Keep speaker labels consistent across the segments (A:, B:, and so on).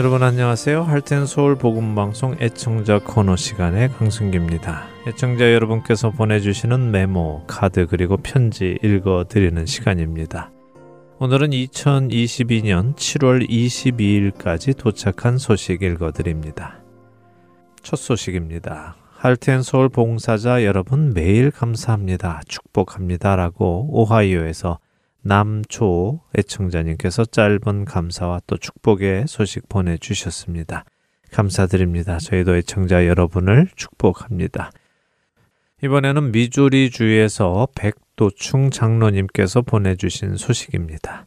A: 여러분 안녕하세요. 할텐 서울 복음 방송 애청자 코너 시간의 강승기입니다. 애청자 여러분께서 보내주시는 메모, 카드 그리고 편지 읽어 드리는 시간입니다. 오늘은 2022년 7월 22일까지 도착한 소식 읽어 드립니다. 첫 소식입니다. 할텐 서울 봉사자 여러분 매일 감사합니다. 축복합니다라고 오하이오에서 남초 애청자님께서 짧은 감사와 또 축복의 소식 보내주셨습니다. 감사드립니다. 저희도 애청자 여러분을 축복합니다. 이번에는 미주리 주에서 백도충 장로님께서 보내주신 소식입니다.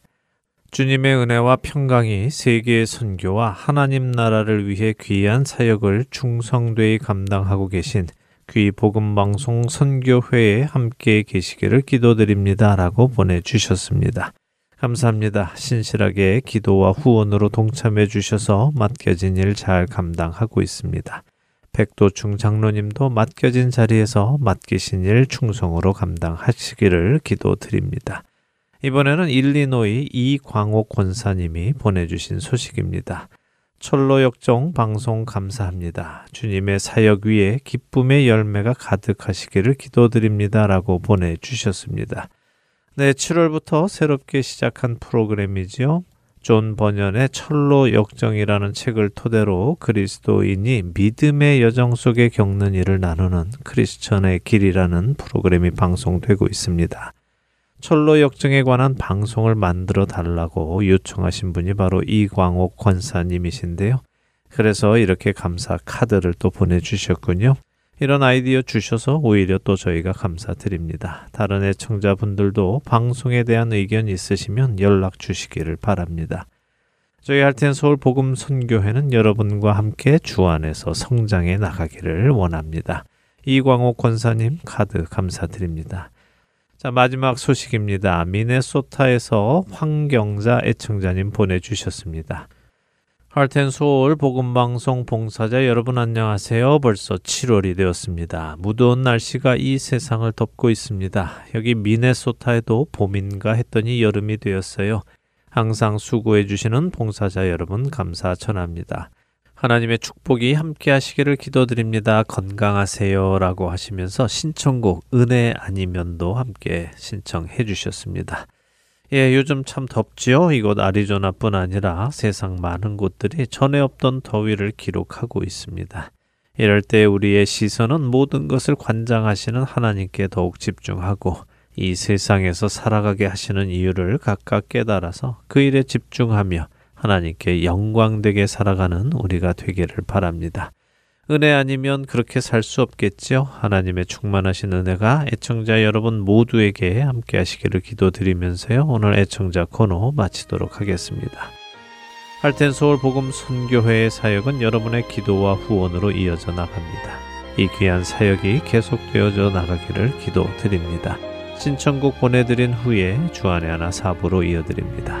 A: 주님의 은혜와 평강이 세계의 선교와 하나님 나라를 위해 귀한 사역을 충성되이 감당하고 계신 귀 복음 방송 선교회에 함께 계시기를 기도드립니다라고 보내 주셨습니다. 감사합니다. 신실하게 기도와 후원으로 동참해 주셔서 맡겨진 일 잘 감당하고 있습니다. 백도충 장로님도 맡겨진 자리에서 맡기신 일 충성으로 감당하시기를 기도드립니다. 이번에는 일리노이 이광옥 권사님이 보내주신 소식입니다. 철로 역정 방송 감사합니다. 주님의 사역 위에 기쁨의 열매가 가득하시기를 기도드립니다라고 보내 주셨습니다. 네, 7월부터 새롭게 시작한 프로그램이지요. 존 번연의 천로 역정이라는 책을 토대로 그리스도인이 믿음의 여정 속에 겪는 일을 나누는 크리스천의 길이라는 프로그램이 방송되고 있습니다. 천로 역정에 관한 방송을 만들어 달라고 요청하신 분이 바로 이광옥 권사님이신데요. 그래서 이렇게 감사 카드를 또 보내주셨군요. 이런 아이디어 주셔서 오히려 또 저희가 감사드립니다. 다른 애청자분들도 방송에 대한 의견 있으시면 연락 주시기를 바랍니다. 저희 할텐 서울 복음 선교회는 여러분과 함께 주 안에서 성장해 나가기를 원합니다. 이광옥 권사님 카드 감사드립니다. 자, 마지막 소식입니다. 미네소타에서 황경자 애청자님 보내주셨습니다. 할텐 소울 복음방송 봉사자 여러분 안녕하세요. 벌써 7월이 되었습니다. 무더운 날씨가 이 세상을 덮고 있습니다. 여기 미네소타에도 봄인가 했더니 여름이 되었어요. 항상 수고해 주시는 봉사자 여러분 감사 전합니다. 하나님의 축복이 함께 하시기를 기도드립니다. 건강하세요. 라고 하시면서 신청곡 은혜 아니면도 함께 신청해 주셨습니다. 예, 요즘 참 덥지요? 이곳 아리조나뿐 아니라 세상 많은 곳들이 전에 없던 더위를 기록하고 있습니다. 이럴 때 우리의 시선은 모든 것을 관장하시는 하나님께 더욱 집중하고 이 세상에서 살아가게 하시는 이유를 각각 깨달아서 그 일에 집중하며 하나님께 영광되게 살아가는 우리가 되기를 바랍니다. 은혜 아니면 그렇게 살 수 없겠죠. 하나님의 충만하신 은혜가 애청자 여러분 모두에게 함께 하시기를 기도드리면서요. 오늘 애청자 코너 마치도록 하겠습니다. 할텐 서울 복음 선교회의 사역은 여러분의 기도와 후원으로 이어져 나갑니다. 이 귀한 사역이 계속되어져 나가기를 기도드립니다. 신청곡 보내드린 후에 주안의 하나 사부로 이어드립니다.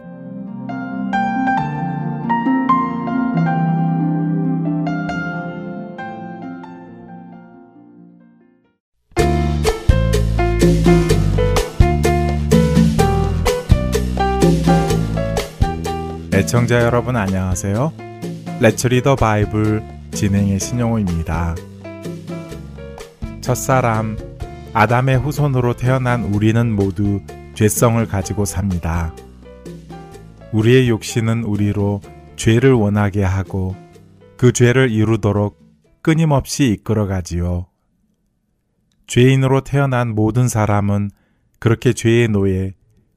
B: 애청자 여러분 안녕하세요. 레츠 리더 바이블 진행의 신용호입니다. 첫사람 아담의 후손으로 태어난 우리는 모두 죄성을 가지고 삽니다. 우리의 욕심은 우리로 죄를 원하게 하고 그 죄를 이루도록 끊임없이 이끌어가지요. 죄인으로 태어난 모든 사람은 그렇게 죄의 노예,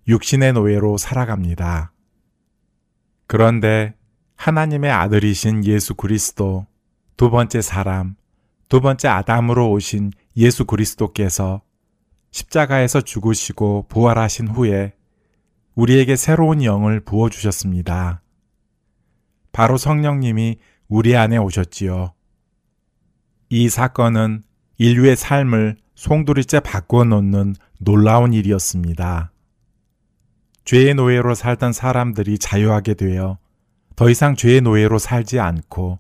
B: 육신의 노예로 살아갑니다. 그런데 하나님의 아들이신 예수 그리스도, 두 번째 사람, 두 번째 아담으로 오신 예수 그리스도께서 십자가에서 죽으시고 부활하신 후에 우리에게 새로운 영을 부어주셨습니다. 바로 성령님이 우리 안에 오셨지요. 이 사건은 인류의 삶을 송두리째 바꾸어 놓는 놀라운 일이었습니다. 죄의 노예로 살던 사람들이 자유하게 되어 더 이상 죄의 노예로 살지 않고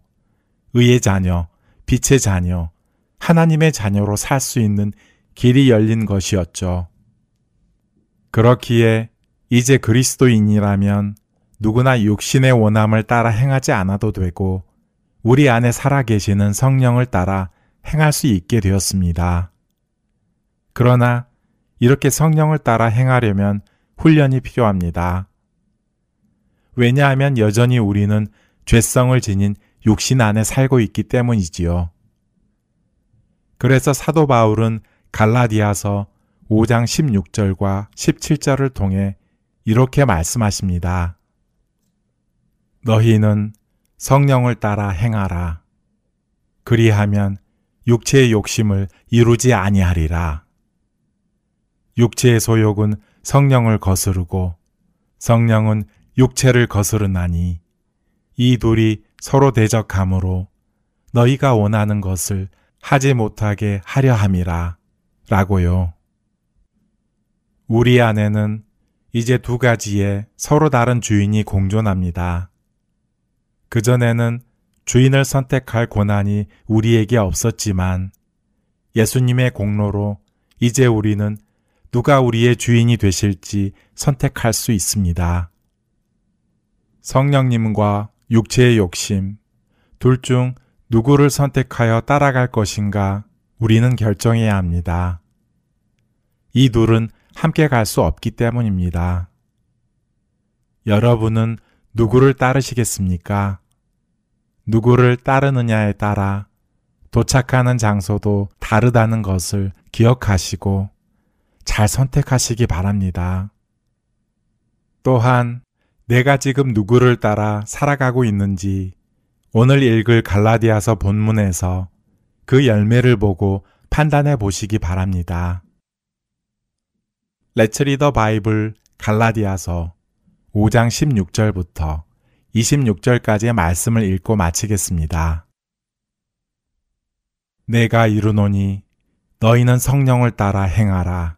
B: 의의 자녀, 빛의 자녀, 하나님의 자녀로 살 수 있는 길이 열린 것이었죠. 그렇기에 이제 그리스도인이라면 누구나 육신의 원함을 따라 행하지 않아도 되고 우리 안에 살아계시는 성령을 따라 행할 수 있게 되었습니다. 그러나 이렇게 성령을 따라 행하려면 훈련이 필요합니다. 왜냐하면 여전히 우리는 죄성을 지닌 육신 안에 살고 있기 때문이지요. 그래서 사도 바울은 갈라디아서 5장 16절과 17절을 통해 이렇게 말씀하십니다. 너희는 성령을 따라 행하라. 그리하면 육체의 욕심을 이루지 아니하리라. 육체의 소욕은 성령을 거스르고 성령은 육체를 거스르나니 이 둘이 서로 대적함으로 너희가 원하는 것을 하지 못하게 하려 함이라. 라고요. 우리 안에는 이제 두 가지의 서로 다른 주인이 공존합니다. 그전에는 주인을 선택할 권한이 우리에게 없었지만 예수님의 공로로 이제 우리는 누가 우리의 주인이 되실지 선택할 수 있습니다. 성령님과 육체의 욕심, 둘 중 누구를 선택하여 따라갈 것인가 우리는 결정해야 합니다. 이 둘은 함께 갈 수 없기 때문입니다. 여러분은 누구를 따르시겠습니까? 누구를 따르느냐에 따라 도착하는 장소도 다르다는 것을 기억하시고 잘 선택하시기 바랍니다. 또한 내가 지금 누구를 따라 살아가고 있는지 오늘 읽을 갈라디아서 본문에서 그 열매를 보고 판단해 보시기 바랍니다. 레츠리더 바이블 갈라디아서 5장 16절부터 26절까지의 말씀을 읽고 마치겠습니다. 내가 이르노니 너희는 성령을 따라 행하라.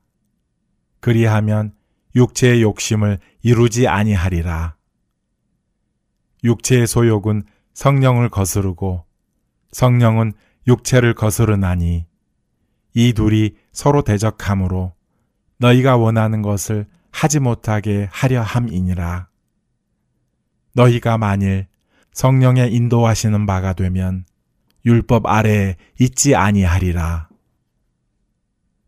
B: 그리하면 육체의 욕심을 이루지 아니하리라. 육체의 소욕은 성령을 거스르고 성령은 육체를 거스르나니 이 둘이 서로 대적함으로 너희가 원하는 것을 하지 못하게 하려 함이니라. 너희가 만일 성령의 인도하시는 바가 되면 율법 아래에 있지 아니하리라.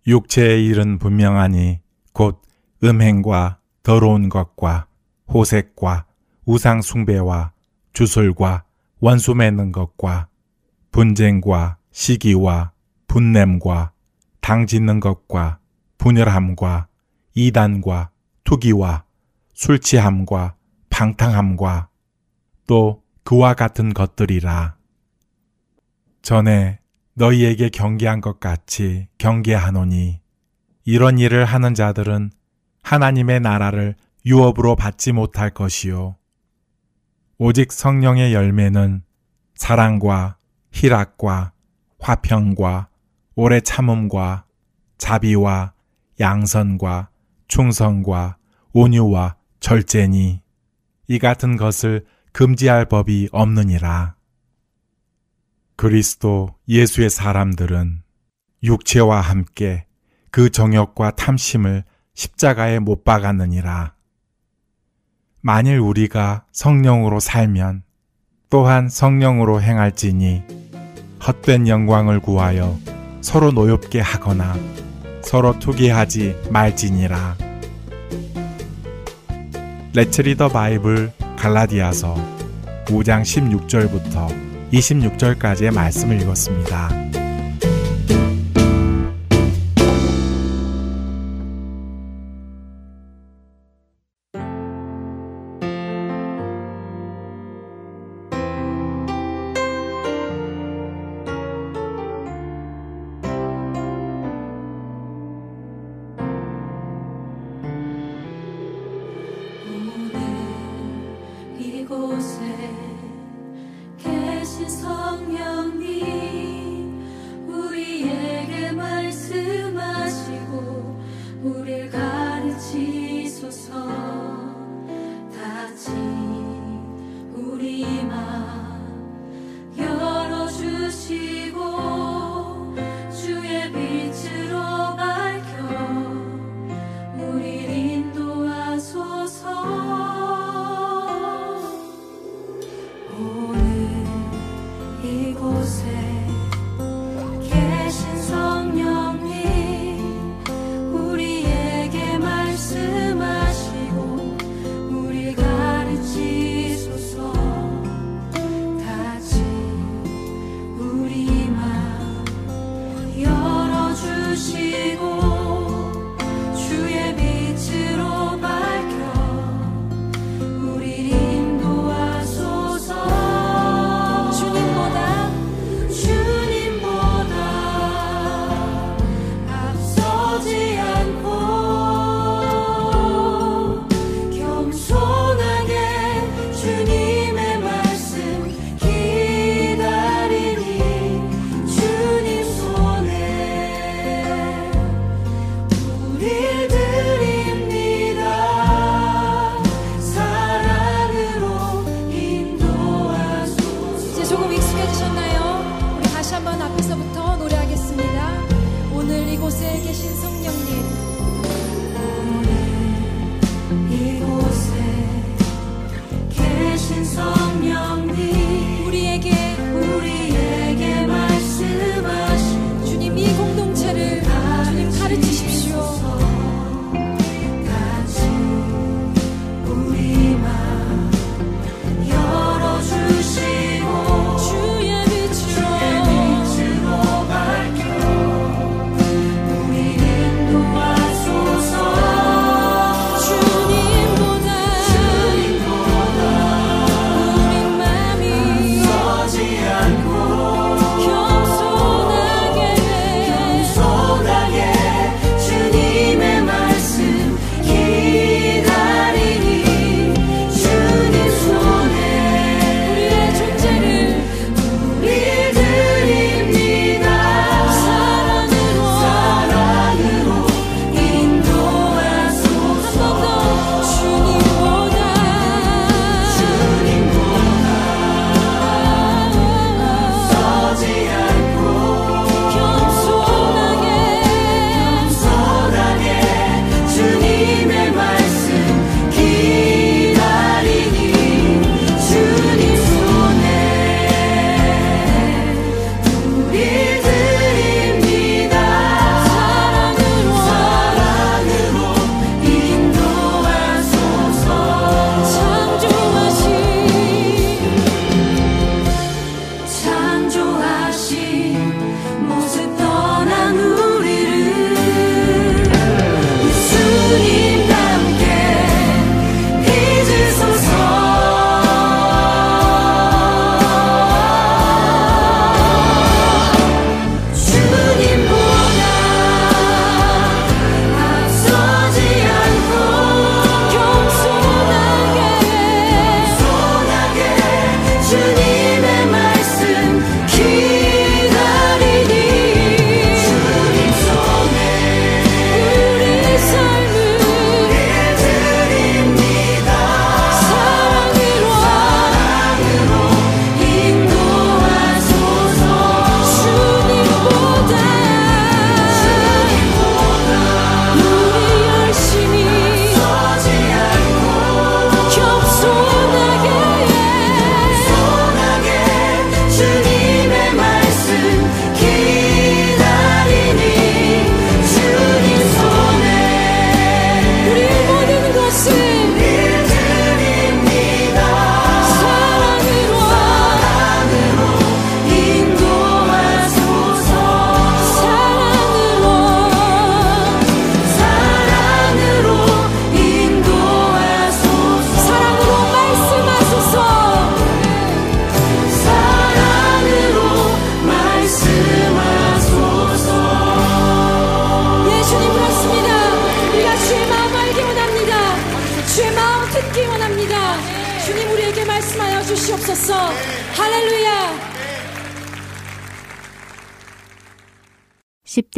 B: 육체의 일은 분명하니 곧 음행과 더러운 것과 호색과 우상 숭배와 주술과 원수 맺는 것과 분쟁과 시기와 분냄과 당 짓는 것과 분열함과 이단과 투기와 술 취함과 방탕함과 또 그와 같은 것들이라. 전에 너희에게 경계한 것 같이 경계하노니 이런 일을 하는 자들은 하나님의 나라를 유업으로 받지 못할 것이요. 오직 성령의 열매는 사랑과 희락과 화평과 오래 참음과 자비와 양선과 충성과 온유와 절제니 이 같은 것을 금지할 법이 없느니라. 그리스도 예수의 사람들은 육체와 함께 그 정욕과 탐심을 십자가에 못 박았느니라. 만일 우리가 성령으로 살면 또한 성령으로 행할지니 헛된 영광을 구하여 서로 노엽게 하거나 서로 투기하지 말지니라. 레츠리더 바이블 갈라디아서 5장 16절부터 26절까지의 말씀을 읽었습니다.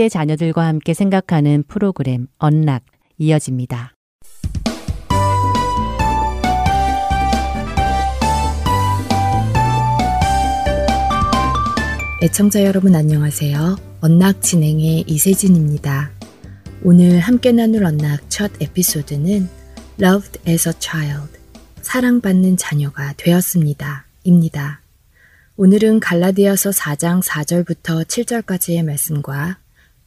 C: 10대 자녀들과 함께 생각하는 프로그램 언락 이어집니다.
D: 애청자 여러분 안녕하세요. 언락 진행의 이세진입니다. 오늘 함께 나눌 언락 첫 에피소드는 Loved as a Child, 사랑받는 자녀가 되었습니다. 입니다. 오늘은 갈라디아서 4장 4절부터 7절까지의 말씀과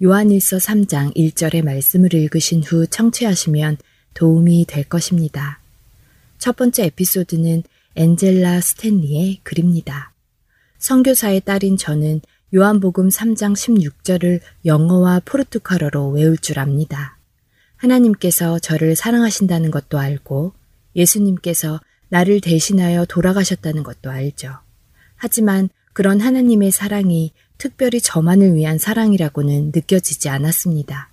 D: 요한일서 3장 1절의 말씀을 읽으신 후 청취하시면 도움이 될 것입니다. 첫 번째 에피소드는 엔젤라 스탠리의 글입니다. 성교사의 딸인 저는 요한복음 3장 16절을 영어와 포르투갈어로 외울 줄 압니다. 하나님께서 저를 사랑하신다는 것도 알고 예수님께서 나를 대신하여 돌아가셨다는 것도 알죠. 하지만 그런 하나님의 사랑이 특별히 저만을 위한 사랑이라고는 느껴지지 않았습니다.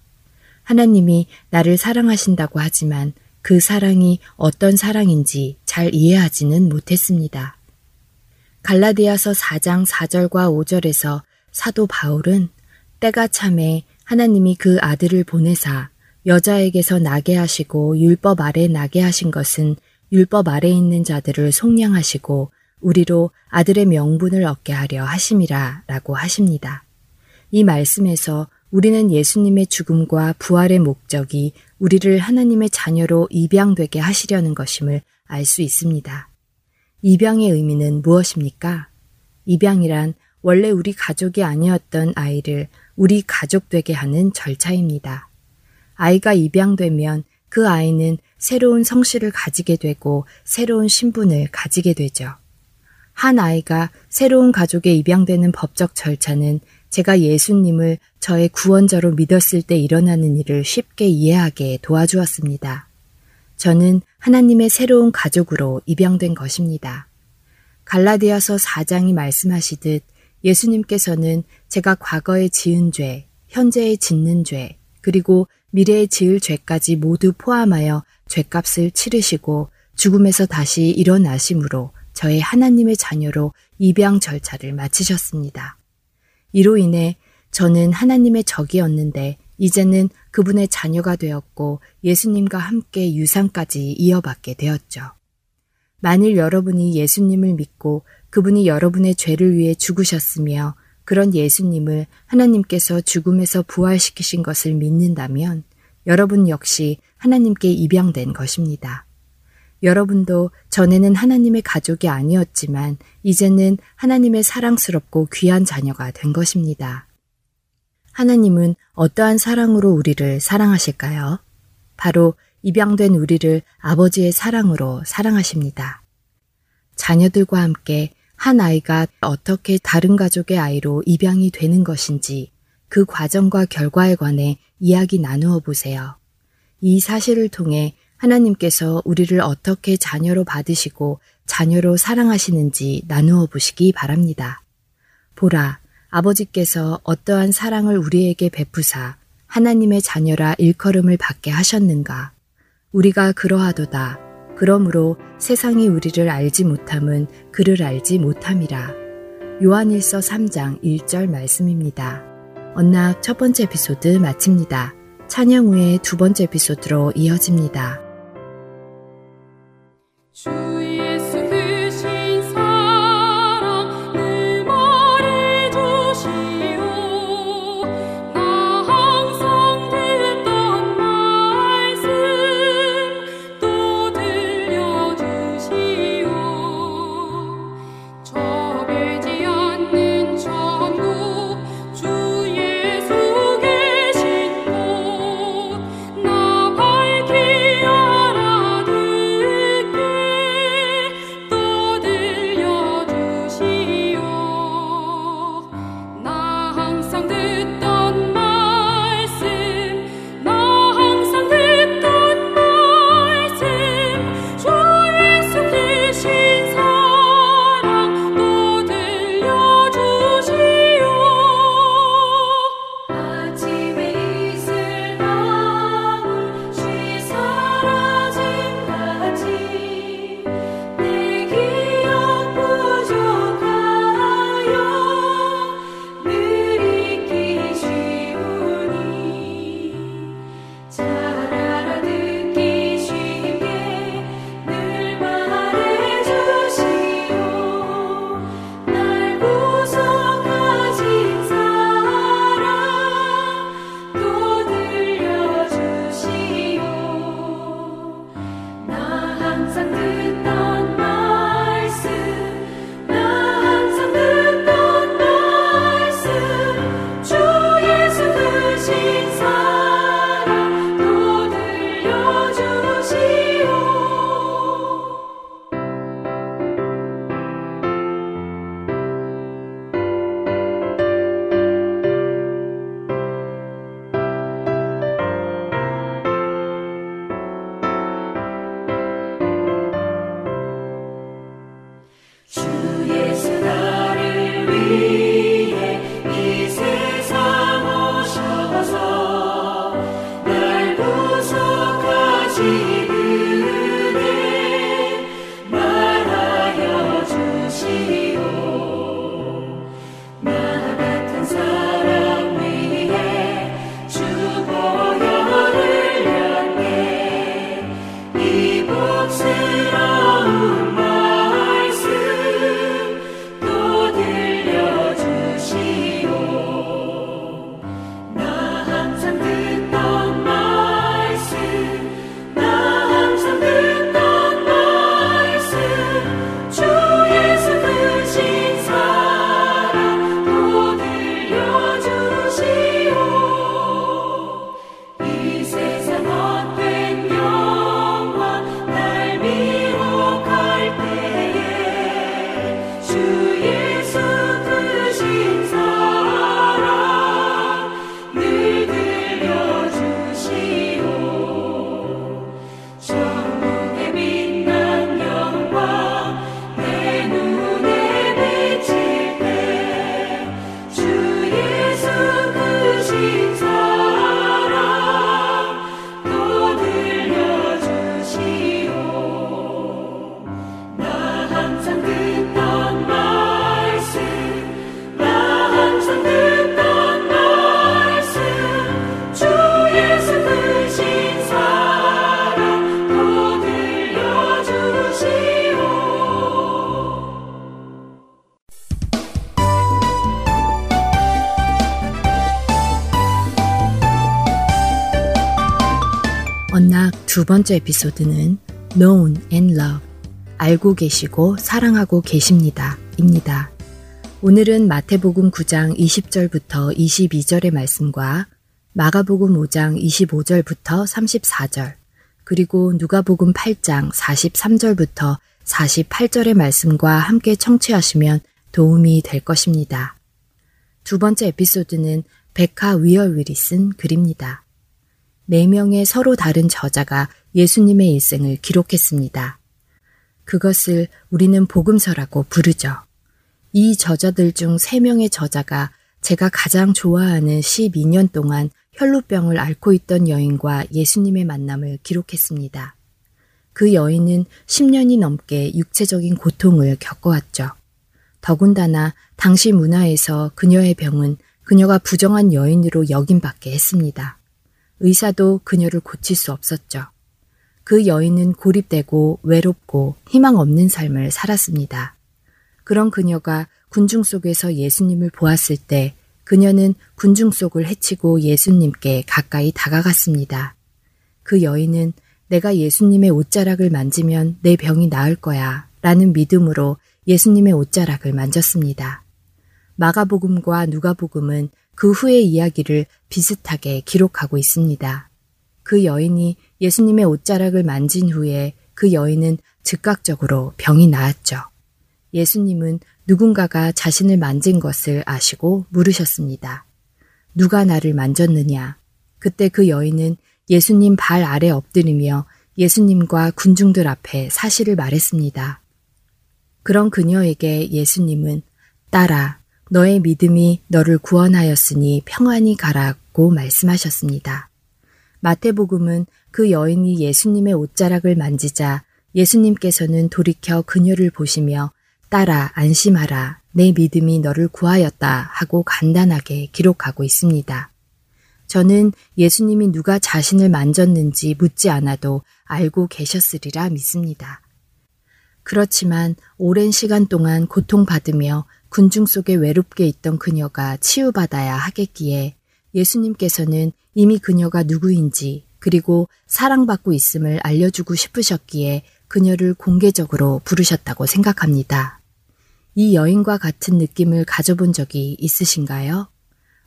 D: 하나님이 나를 사랑하신다고 하지만 그 사랑이 어떤 사랑인지 잘 이해하지는 못했습니다. 갈라디아서 4장 4절과 5절에서 사도 바울은 때가 참에 하나님이 그 아들을 보내사 여자에게서 나게 하시고 율법 아래 나게 하신 것은 율법 아래 있는 자들을 속량하시고 우리로 아들의 명분을 얻게 하려 하심이라 라고 하십니다. 이 말씀에서 우리는 예수님의 죽음과 부활의 목적이 우리를 하나님의 자녀로 입양되게 하시려는 것임을 알 수 있습니다. 입양의 의미는 무엇입니까? 입양이란 원래 우리 가족이 아니었던 아이를 우리 가족 되게 하는 절차입니다. 아이가 입양되면 그 아이는 새로운 성실을 가지게 되고 새로운 신분을 가지게 되죠. 한 아이가 새로운 가족에 입양되는 법적 절차는 제가 예수님을 저의 구원자로 믿었을 때 일어나는 일을 쉽게 이해하게 도와주었습니다. 저는 하나님의 새로운 가족으로 입양된 것입니다. 갈라디아서 4장이 말씀하시듯 예수님께서는 제가 과거에 지은 죄, 현재에 짓는 죄, 그리고 미래에 지을 죄까지 모두 포함하여 죄값을 치르시고 죽음에서 다시 일어나심으로 저의 하나님의 자녀로 입양 절차를 마치셨습니다. 이로 인해 저는 하나님의 적이었는데 이제는 그분의 자녀가 되었고 예수님과 함께 유산까지 이어받게 되었죠. 만일 여러분이 예수님을 믿고 그분이 여러분의 죄를 위해 죽으셨으며 그런 예수님을 하나님께서 죽음에서 부활시키신 것을 믿는다면 여러분 역시 하나님께 입양된 것입니다. 여러분도 전에는 하나님의 가족이 아니었지만 이제는 하나님의 사랑스럽고 귀한 자녀가 된 것입니다. 하나님은 어떠한 사랑으로 우리를 사랑하실까요? 바로 입양된 우리를 아버지의 사랑으로 사랑하십니다. 자녀들과 함께 한 아이가 어떻게 다른 가족의 아이로 입양이 되는 것인지 그 과정과 결과에 관해 이야기 나누어 보세요. 이 사실을 통해 하나님께서 우리를 어떻게 자녀로 받으시고 자녀로 사랑하시는지 나누어 보시기 바랍니다. 보라, 아버지께서 어떠한 사랑을 우리에게 베푸사 하나님의 자녀라 일컬음을 받게 하셨는가. 우리가 그러하도다. 그러므로 세상이 우리를 알지 못함은 그를 알지 못함이라. 요한일서 3장 1절 말씀입니다. 언락 첫 번째 에피소드 마칩니다. 찬양 후에 두 번째 에피소드로 이어집니다. 언 번째 에피소드는 Known and Love. 알고 계시고 사랑하고 계십니다. 입니다. 오늘은 마태복음 9장 20절부터 22절의 말씀과 마가복음 5장 25절부터 34절, 그리고 누가복음 8장 43절부터 48절의 말씀과 함께 청취하시면 도움이 될 것입니다. 두 번째 에피소드는 베카 위얼윌이 쓴 글입니다. 네 명의 서로 다른 저자가 예수님의 일생을 기록했습니다. 그것을 우리는 복음서라고 부르죠. 이 저자들 중세 명의 저자가 제가 가장 좋아하는 12년 동안 혈루병을 앓고 있던 여인과 예수님의 만남을 기록했습니다. 그 여인은 10년이 넘게 육체적인 고통을 겪어왔죠. 더군다나 당시 문화에서 그녀의 병은 그녀가 부정한 여인으로 여김받게 했습니다. 의사도 그녀를 고칠 수 없었죠. 그 여인은 고립되고 외롭고 희망 없는 삶을 살았습니다. 그런 그녀가 군중 속에서 예수님을 보았을 때 그녀는 군중 속을 헤치고 예수님께 가까이 다가갔습니다. 그 여인은 내가 예수님의 옷자락을 만지면 내 병이 나을 거야 라는 믿음으로 예수님의 옷자락을 만졌습니다. 마가복음과 누가복음은 그 후의 이야기를 비슷하게 기록하고 있습니다. 그 여인이 예수님의 옷자락을 만진 후에 그 여인은 즉각적으로 병이 나았죠. 예수님은 누군가가 자신을 만진 것을 아시고 물으셨습니다. 누가 나를 만졌느냐? 그때 그 여인은 예수님 발 아래 엎드리며 예수님과 군중들 앞에 사실을 말했습니다. 그런 그녀에게 예수님은 따라 너의 믿음이 너를 구원하였으니 평안히 가라고 말씀하셨습니다. 마태복음은 그 여인이 예수님의 옷자락을 만지자 예수님께서는 돌이켜 그녀를 보시며 따라 안심하라 내 믿음이 너를 구하였다 하고 간단하게 기록하고 있습니다. 저는 예수님이 누가 자신을 만졌는지 묻지 않아도 알고 계셨으리라 믿습니다. 그렇지만 오랜 시간 동안 고통받으며 군중 속에 외롭게 있던 그녀가 치유받아야 하겠기에 예수님께서는 이미 그녀가 누구인지 그리고 사랑받고 있음을 알려주고 싶으셨기에 그녀를 공개적으로 부르셨다고 생각합니다. 이 여인과 같은 느낌을 가져본 적이 있으신가요?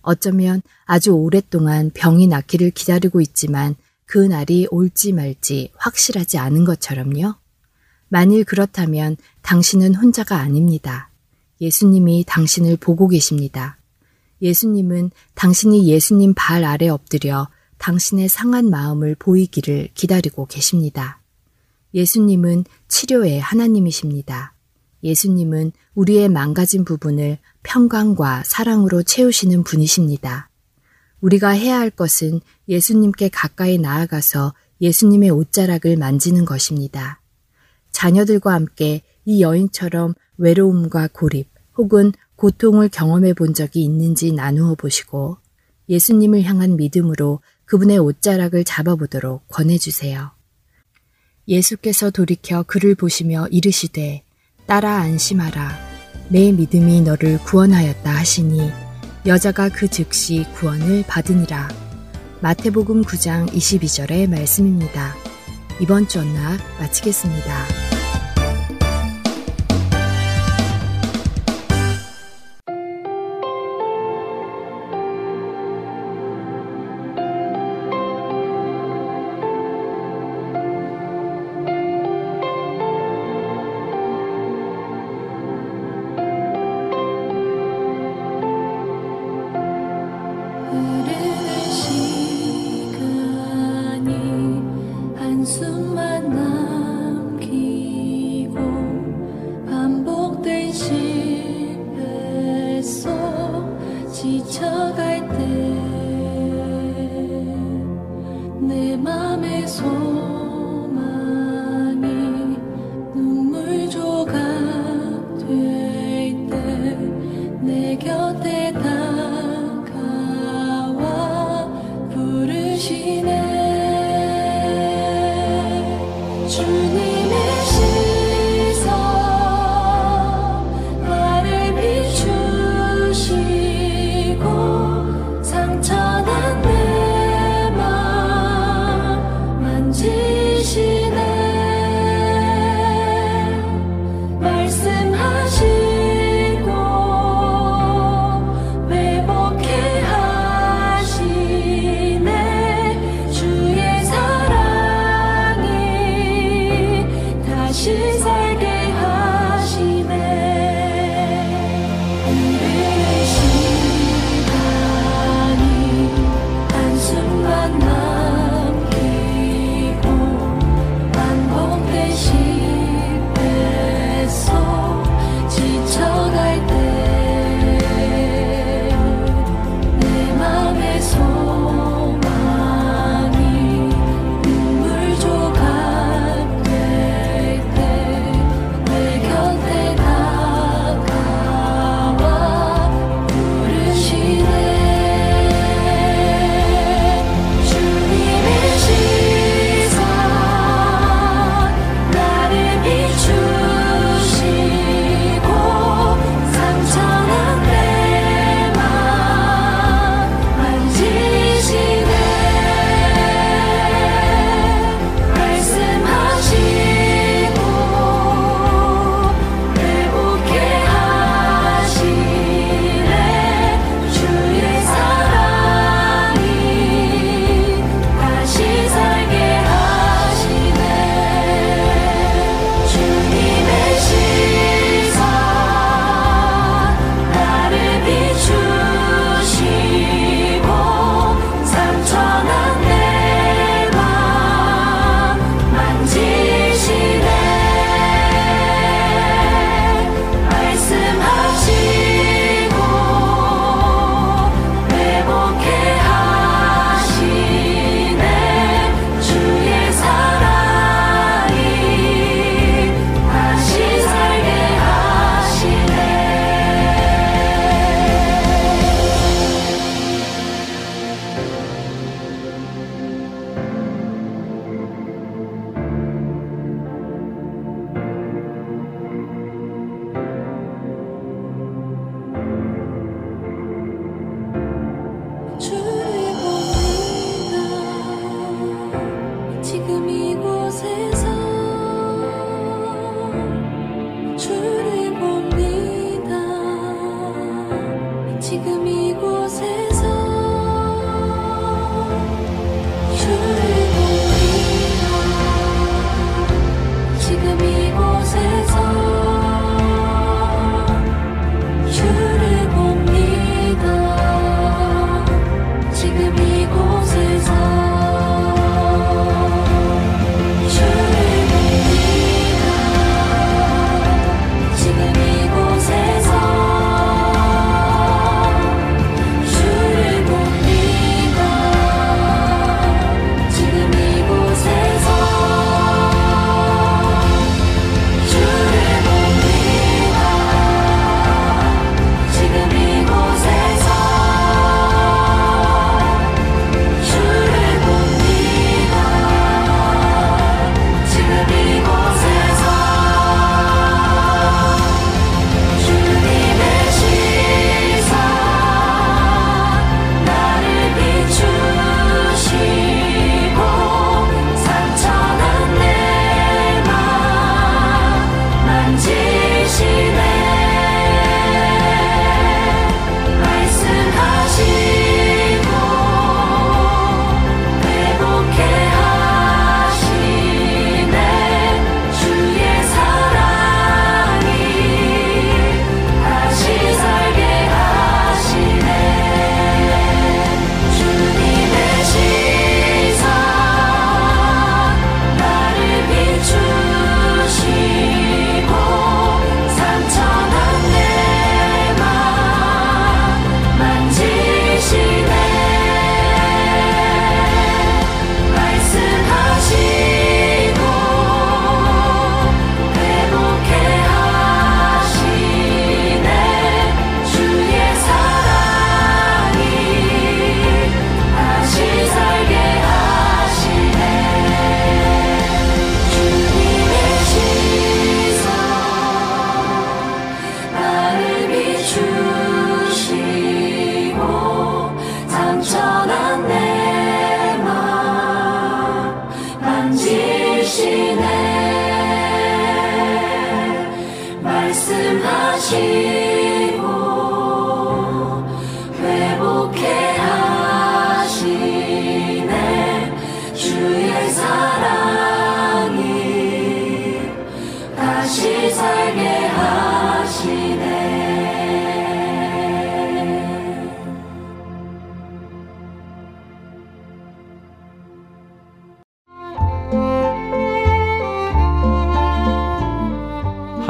D: 어쩌면 아주 오랫동안 병이 낫기를 기다리고 있지만 그 날이 올지 말지 확실하지 않은 것처럼요. 만일 그렇다면 당신은 혼자가 아닙니다. 예수님이 당신을 보고 계십니다. 예수님은 당신이 예수님 발 아래 엎드려 당신의 상한 마음을 보이기를 기다리고 계십니다. 예수님은 치료의 하나님이십니다. 예수님은 우리의 망가진 부분을 평강과 사랑으로 채우시는 분이십니다. 우리가 해야 할 것은 예수님께 가까이 나아가서 예수님의 옷자락을 만지는 것입니다. 자녀들과 함께 이 여인처럼 외로움과 고립 혹은 고통을 경험해 본 적이 있는지 나누어 보시고 예수님을 향한 믿음으로 그분의 옷자락을 잡아보도록 권해주세요. 예수께서 돌이켜 그를 보시며 이르시되 따라 안심하라 내 믿음이 너를 구원하였다 하시니 여자가 그 즉시 구원을 받으니라. 마태복음 9장 22절의 말씀입니다. 이번 주 언락 마치겠습니다.
E: soul.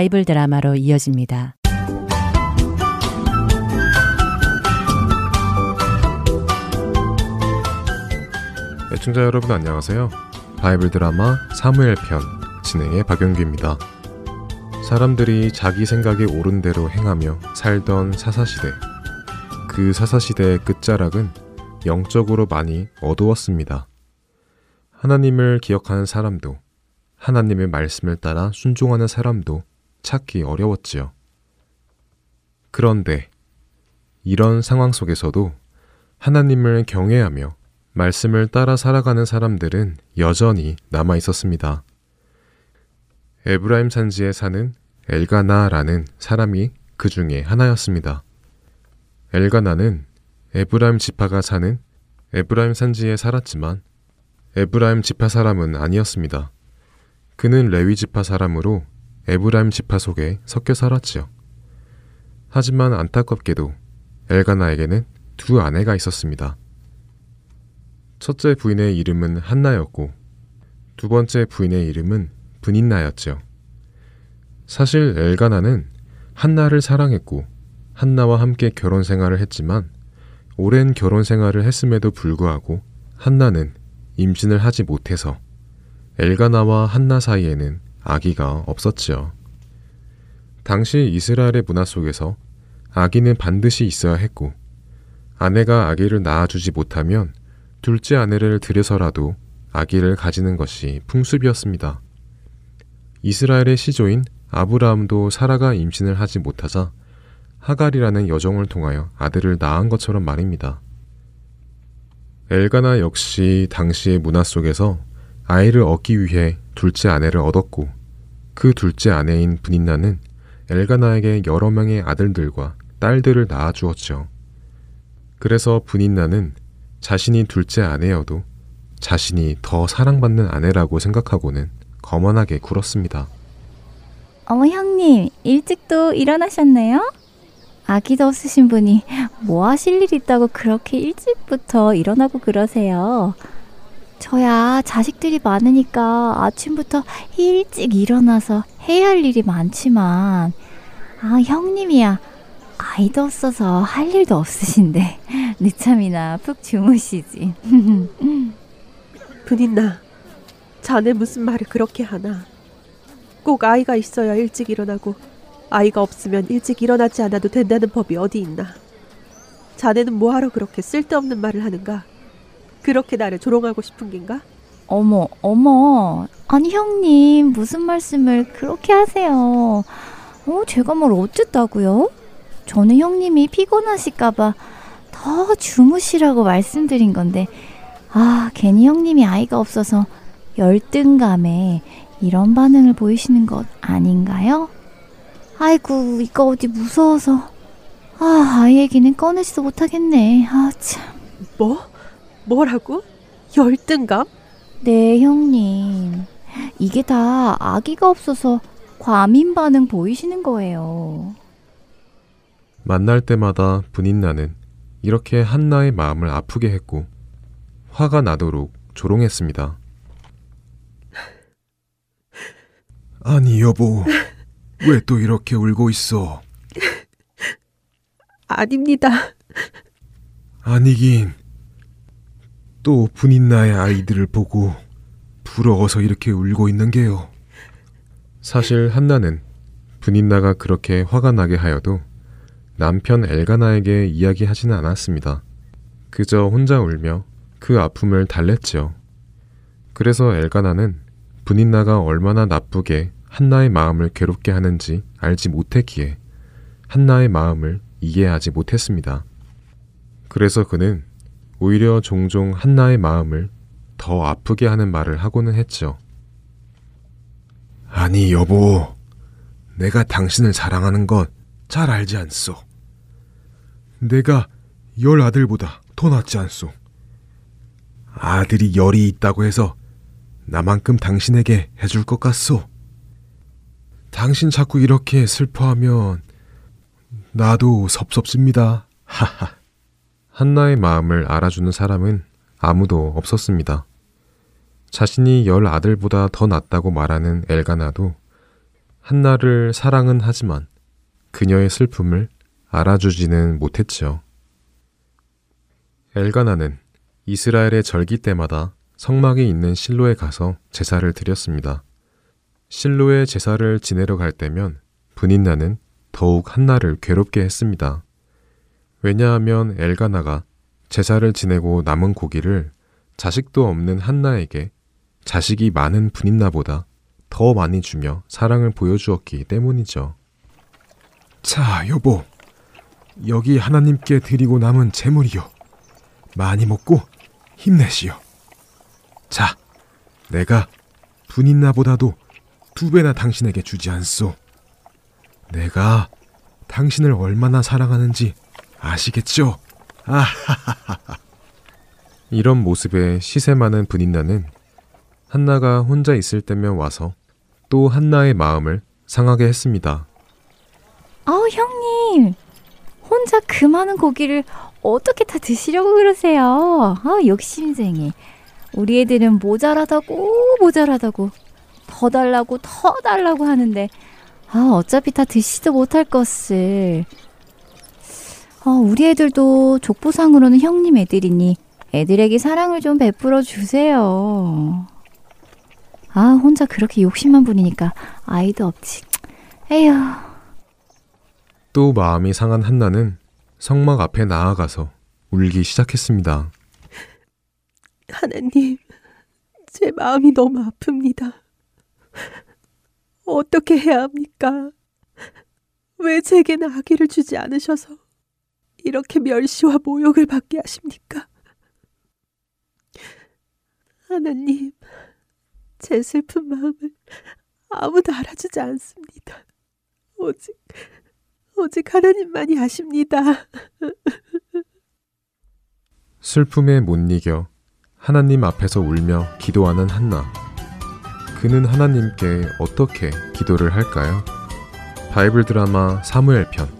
C: 바이블 드라마로 이어집니다.
F: 애청자 여러분 안녕하세요. 바이블 드라마 사무엘 편 진행의 박영규입니다. 사람들이 자기 생각에 옳은 대로 행하며 살던 사사시대. 그 사사시대의 끝자락은 영적으로 많이 어두웠습니다. 하나님을 기억하는 사람도, 하나님의 말씀을 따라 순종하는 사람도 찾기 어려웠지요. 그런데 이런 상황 속에서도 하나님을 경외하며 말씀을 따라 살아가는 사람들은 여전히 남아 있었습니다. 에브라임 산지에 사는 엘가나라는 사람이 그 중에 하나였습니다. 엘가나는 에브라임 지파가 사는 에브라임 산지에 살았지만 에브라임 지파 사람은 아니었습니다. 그는 레위 지파 사람으로 에브라임 지파 속에 섞여 살았지요. 하지만 안타깝게도 엘가나에게는 두 아내가 있었습니다. 첫째 부인의 이름은 한나였고 두 번째 부인의 이름은 브닌나였죠. 사실 엘가나는 한나를 사랑했고 한나와 함께 결혼 생활을 했지만 오랜 결혼 생활을 했음에도 불구하고 한나는 임신을 하지 못해서 엘가나와 한나 사이에는 아기가 없었지요. 당시 이스라엘의 문화 속에서 아기는 반드시 있어야 했고 아내가 아기를 낳아주지 못하면 둘째 아내를 들여서라도 아기를 가지는 것이 풍습이었습니다. 이스라엘의 시조인 아브라함도 사라가 임신을 하지 못하자 하갈이라는 여종을 통하여 아들을 낳은 것처럼 말입니다. 엘가나 역시 당시의 문화 속에서 아이를 얻기 위해 둘째 아내를 얻었고 그 둘째 아내인 분인나는 엘가나에게 여러 명의 아들들과 딸들을 낳아주었죠. 그래서 분인나는 자신이 둘째 아내여도 자신이 더 사랑받는 아내라고 생각하고는 거만하게 굴었습니다.
G: 어머 형님 일찍도 일어나셨네요? 아기도 없으신 분이 뭐 하실 일 있다고 그렇게 일찍부터 일어나고 그러세요? 저야 자식들이 많으니까 아침부터 일찍 일어나서 해야 할 일이 많지만 아 형님이야 아이도 없어서 할 일도 없으신데 늦잠이나 푹 주무시지
H: 분인나 자네 무슨 말을 그렇게 하나 꼭 아이가 있어야 일찍 일어나고 아이가 없으면 일찍 일어나지 않아도 된다는 법이 어디 있나? 자네는 뭐하러 그렇게 쓸데없는 말을 하는가? 그렇게 나를 조롱하고 싶은 겐가?
G: 어머, 어머. 아니, 형님, 무슨 말씀을 그렇게 하세요? 어, 제가 뭘 어쨌다고요? 저는 형님이 피곤하실까봐 더 주무시라고 말씀드린 건데, 아, 괜히 형님이 아이가 없어서 열등감에 이런 반응을 보이시는 것 아닌가요? 아이고, 이거 어디 무서워서. 아, 아이 얘기는 꺼내지도 못하겠네. 아, 참.
H: 뭐? 뭐라고? 열등감?
G: 네, 형님. 이게 다 아기가 없어서 과민 반응 보이시는 거예요.
F: 만날 때마다 분인나는 이렇게 한나의 마음을 아프게 했고 화가 나도록 조롱했습니다.
I: 아니 여보 왜 또 이렇게 울고 있어?
H: 아닙니다.
I: 아니긴. 또 분인 나의 아이들을 보고 부러워서 이렇게 울고 있는 게요.
F: 사실 한나는 분인나가 그렇게 화가 나게 하여도 남편 엘가나에게 이야기하지는 않았습니다. 그저 혼자 울며 그 아픔을 달랬지요. 그래서 엘가나는 분인나가 얼마나 나쁘게 한나의 마음을 괴롭게 하는지 알지 못했기에 한나의 마음을 이해하지 못했습니다. 그래서 그는 오히려 종종 한나의 마음을 더 아프게 하는 말을 하고는 했죠.
I: 아니, 여보. 내가 당신을 사랑하는 건 잘 알지 않소. 내가 열 아들보다 더 낫지 않소. 아들이 열이 있다고 해서 나만큼 당신에게 해줄 것 같소. 당신 자꾸 이렇게 슬퍼하면 나도 섭섭습니다. 하하.
F: 한나의 마음을 알아주는 사람은 아무도 없었습니다. 자신이 열 아들보다 더 낫다고 말하는 엘가나도 한나를 사랑은 하지만 그녀의 슬픔을 알아주지는 못했지요. 엘가나는 이스라엘의 절기 때마다 성막이 있는 실로에 가서 제사를 드렸습니다. 실로의 제사를 지내러 갈 때면 분인나는 더욱 한나를 괴롭게 했습니다. 왜냐하면 엘가나가 제사를 지내고 남은 고기를 자식도 없는 한나에게 자식이 많은 분인나보다 더 많이 주며 사랑을 보여주었기 때문이죠.
I: 자, 여보. 여기 하나님께 드리고 남은 재물이요. 많이 먹고 힘내시오. 자, 내가 분인나보다도 두 배나 당신에게 주지 않소. 내가 당신을 얼마나 사랑하는지 아시겠죠? 아하하하.
F: 이런 모습에 시세 많은 분인나는 한나가 혼자 있을 때면 와서 또 한나의 마음을 상하게 했습니다.
G: 아우, 형님. 혼자 그 많은 고기를 어떻게 다 드시려고 그러세요? 아, 욕심쟁이. 우리 애들은 모자라다고, 모자라다고. 더 달라고 더 달라고 하는데 아, 어차피 다 드시지도 못할 것을. 어, 우리 애들도 족보상으로는 형님 애들이니 애들에게 사랑을 좀 베풀어 주세요. 아, 혼자 그렇게 욕심만 부리니까 아이도 없지. 에휴.
F: 또 마음이 상한 한나는 성막 앞에 나아가서 울기 시작했습니다.
H: 하나님, 제 마음이 너무 아픕니다. 어떻게 해야 합니까? 왜 제게는 아기를 주지 않으셔서 이렇게 멸시와 모욕을 받게 하십니까? 하나님, 제 슬픈 마음을 아무도 알아주지 않습니다. 오직, 오직 하나님만이 아십니다.
F: 슬픔에 못 이겨 하나님 앞에서 울며 기도하는 한나. 그는 하나님께 어떻게 기도를 할까요? 바이블 드라마 사무엘 편.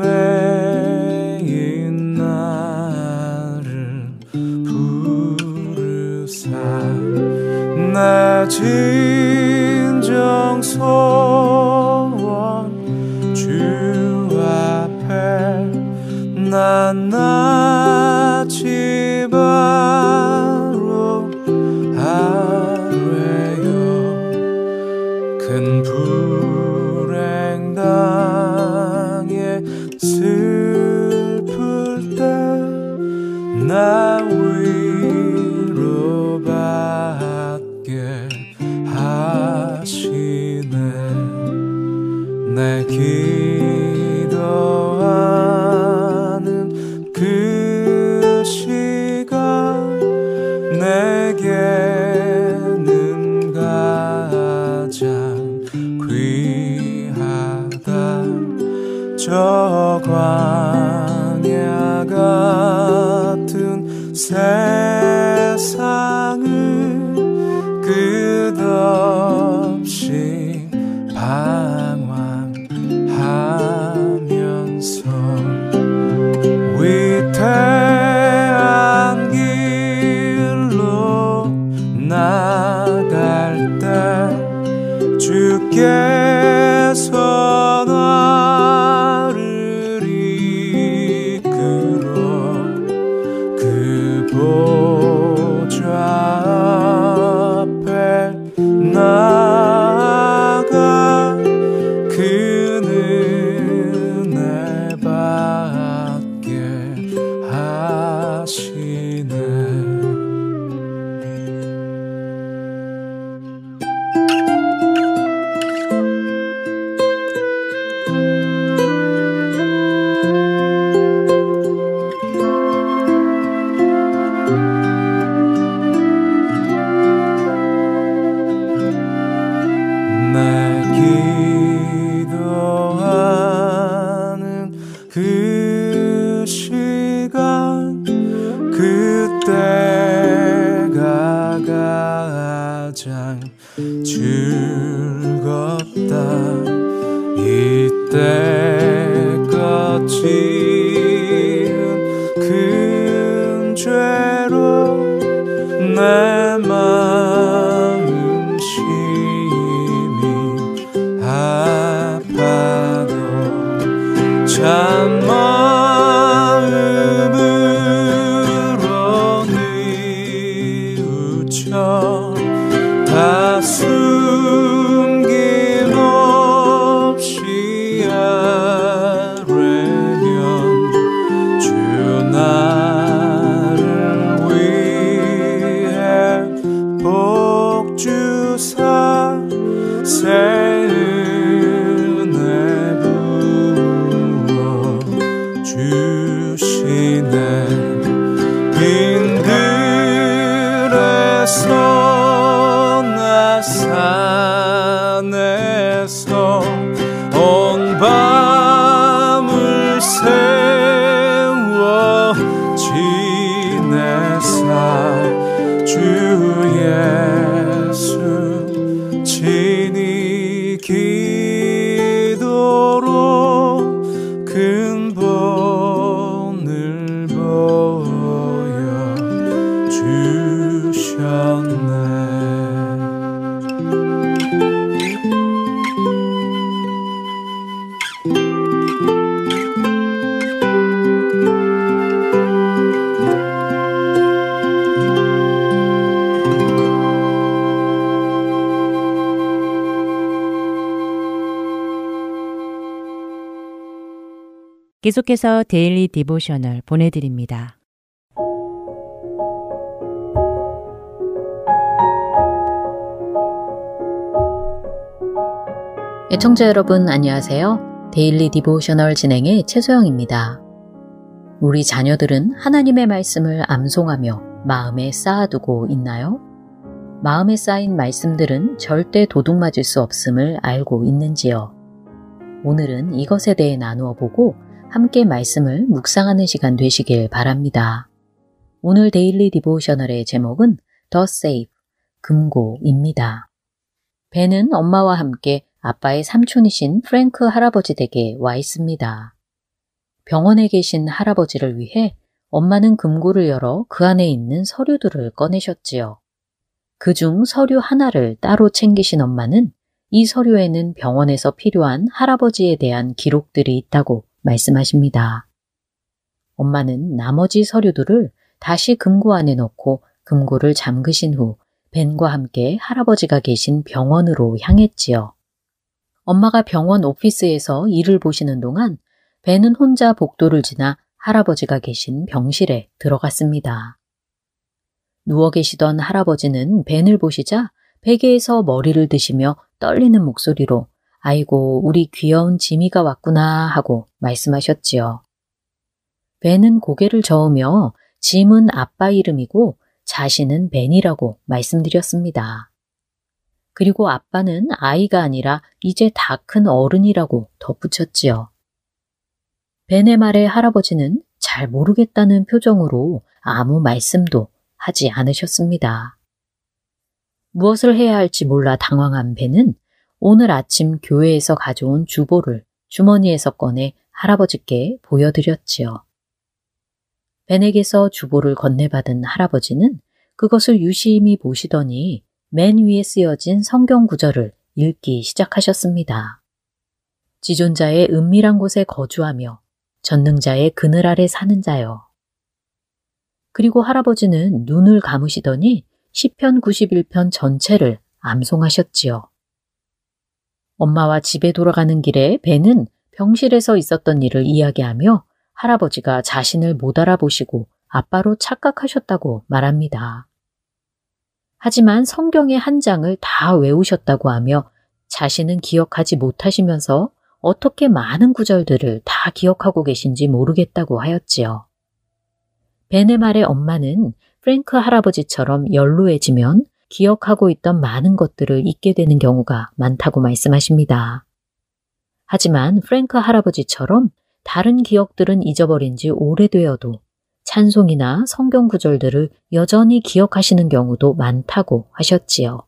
J: 매인 나를 부르사 내진
C: 계속해서 Daily Devotional 보내드립니다.
K: 애청자 여러분 안녕하세요. Daily Devotional 진행의 최소영입니다. 우리 자녀들은 하나님의 말씀을 암송하며 마음에 쌓아두고 있나요? 마음에 쌓인 말씀들은 절대 도둑 맞을 수 없음을 알고 있는지요? 오늘은 이것에 대해 나누어 보고 함께 말씀을 묵상하는 시간 되시길 바랍니다. 오늘 Daily Devotional의 제목은 The Safe, 금고입니다. 벤은 엄마와 함께 아빠의 삼촌이신 프랭크 할아버지 댁에 와 있습니다. 병원에 계신 할아버지를 위해 엄마는 금고를 열어 그 안에 있는 서류들을 꺼내셨지요. 그 중 서류 하나를 따로 챙기신 엄마는 이 서류에는 병원에서 필요한 할아버지에 대한 기록들이 있다고 말씀하십니다. 엄마는 나머지 서류들을 다시 금고 안에 넣고 금고를 잠그신 후 벤과 함께 할아버지가 계신 병원으로 향했지요. 엄마가 병원 오피스에서 일을 보시는 동안 벤은 혼자 복도를 지나 할아버지가 계신 병실에 들어갔습니다. 누워 계시던 할아버지는 벤을 보시자 베개에서 머리를 드시며 떨리는 목소리로 아이고, 우리 귀여운 지미가 왔구나 하고 말씀하셨지요. 벤은 고개를 저으며 짐은 아빠 이름이고 자신은 벤이라고 말씀드렸습니다. 그리고 아빠는 아이가 아니라 이제 다 큰 어른이라고 덧붙였지요. 벤의 말에 할아버지는 잘 모르겠다는 표정으로 아무 말씀도 하지 않으셨습니다. 무엇을 해야 할지 몰라 당황한 벤은 오늘 아침 교회에서 가져온 주보를 주머니에서 꺼내 할아버지께 보여드렸지요. 벤에게서 주보를 건네받은 할아버지는 그것을 유심히 보시더니 맨 위에 쓰여진 성경 구절을 읽기 시작하셨습니다. 지존자의 은밀한 곳에 거주하며 전능자의 그늘 아래 사는 자여. 그리고 할아버지는 눈을 감으시더니 시편 91편 전체를 암송하셨지요. 엄마와 집에 돌아가는 길에 벤은 병실에서 있었던 일을 이야기하며 할아버지가 자신을 못 알아보시고 아빠로 착각하셨다고 말합니다. 하지만 성경의 한 장을 다 외우셨다고 하며 자신은 기억하지 못하시면서 어떻게 많은 구절들을 다 기억하고 계신지 모르겠다고 하였지요. 말에 엄마는 프랭크 할아버지처럼 연로해지면 기억하고 있던 많은 것들을 잊게 되는 경우가 많다고 말씀하십니다. 하지만 프랭크 할아버지처럼 다른 기억들은 잊어버린 지 오래되어도 찬송이나 성경 구절들을 여전히 기억하시는 경우도 많다고 하셨지요.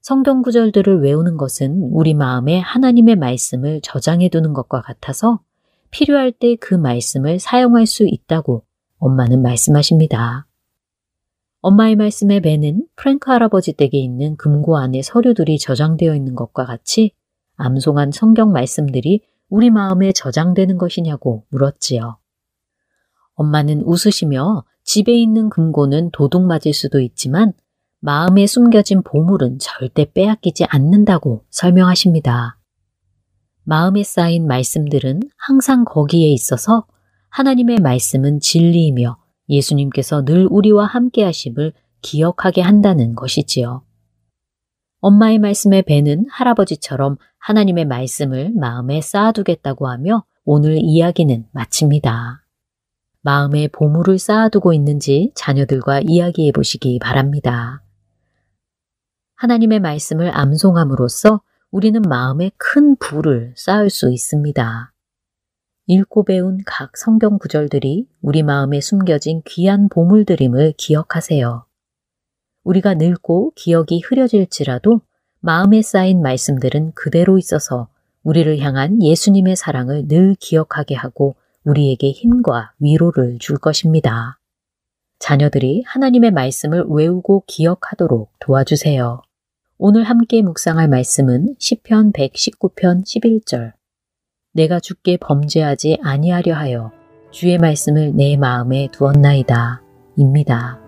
K: 성경 구절들을 외우는 것은 우리 마음에 하나님의 말씀을 저장해 두는 것과 같아서 필요할 때 그 말씀을 사용할 수 있다고 엄마는 말씀하십니다. 엄마의 말씀에 배는 프랭크 할아버지 댁에 있는 금고 안에 서류들이 저장되어 있는 것과 같이 암송한 성경 말씀들이 우리 마음에 저장되는 것이냐고 물었지요. 엄마는 웃으시며 집에 있는 금고는 도둑 맞을 수도 있지만 마음에 숨겨진 보물은 절대 빼앗기지 않는다고 설명하십니다. 마음에 쌓인 말씀들은 항상 거기에 있어서 하나님의 말씀은 진리이며 예수님께서 늘 우리와 함께 하심을 기억하게 한다는 것이지요. 엄마의 말씀에 배는 할아버지처럼 하나님의 말씀을 마음에 쌓아두겠다고 하며 오늘 이야기는 마칩니다. 마음에 보물을 쌓아두고 있는지 자녀들과 이야기해 보시기 바랍니다. 하나님의 말씀을 암송함으로써 우리는 마음에 큰 부를 쌓을 수 있습니다. 읽고 배운 각 성경 구절들이 우리 마음에 숨겨진 귀한 보물들임을 기억하세요. 우리가 늙고 기억이 흐려질지라도 마음에 쌓인 말씀들은 그대로 있어서 우리를 향한 예수님의 사랑을 늘 기억하게 하고 우리에게 힘과 위로를 줄 것입니다. 자녀들이 하나님의 말씀을 외우고 기억하도록 도와주세요. 오늘 함께 묵상할 말씀은 시편 119편 11절. 내가 주께 범죄하지 아니하려 하여 주의 말씀을 내 마음에 두었나이다. 입니다.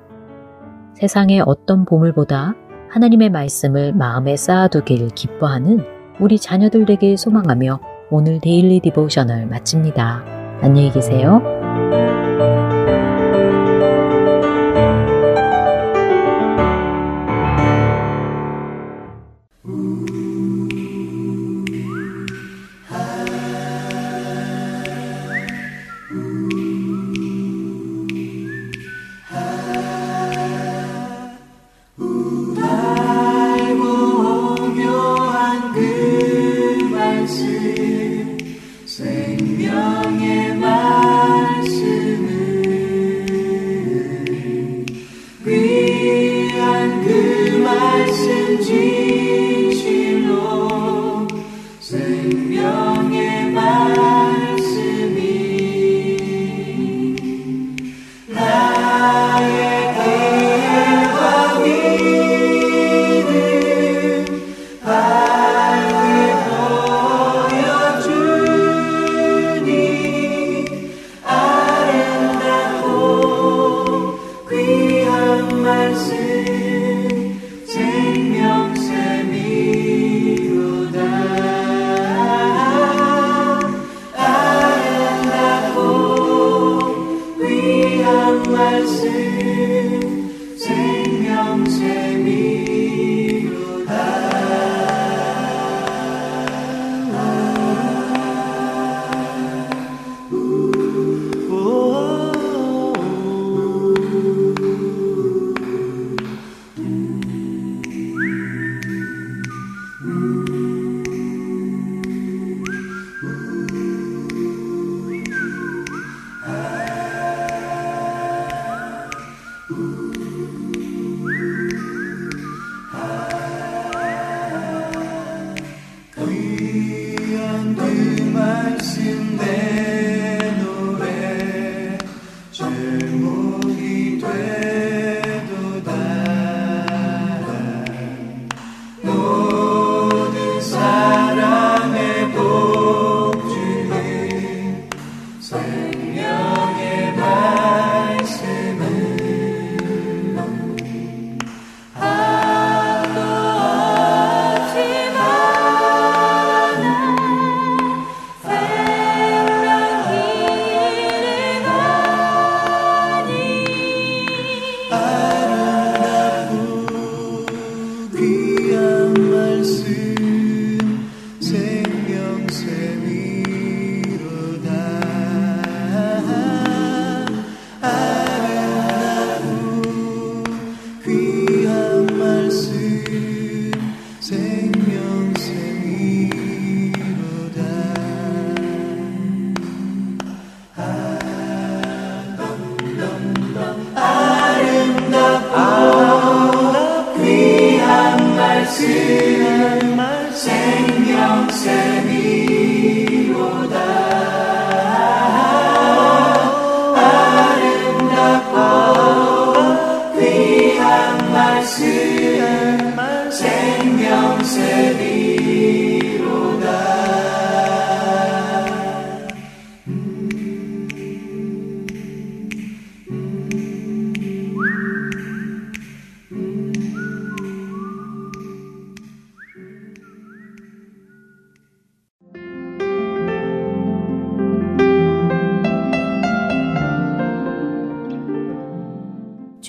K: 세상의 어떤 보물보다 하나님의 말씀을 마음에 쌓아두길 기뻐하는 우리 자녀들 에게 소망하며 오늘 데일리 디보셔널 마칩니다. 안녕히 계세요.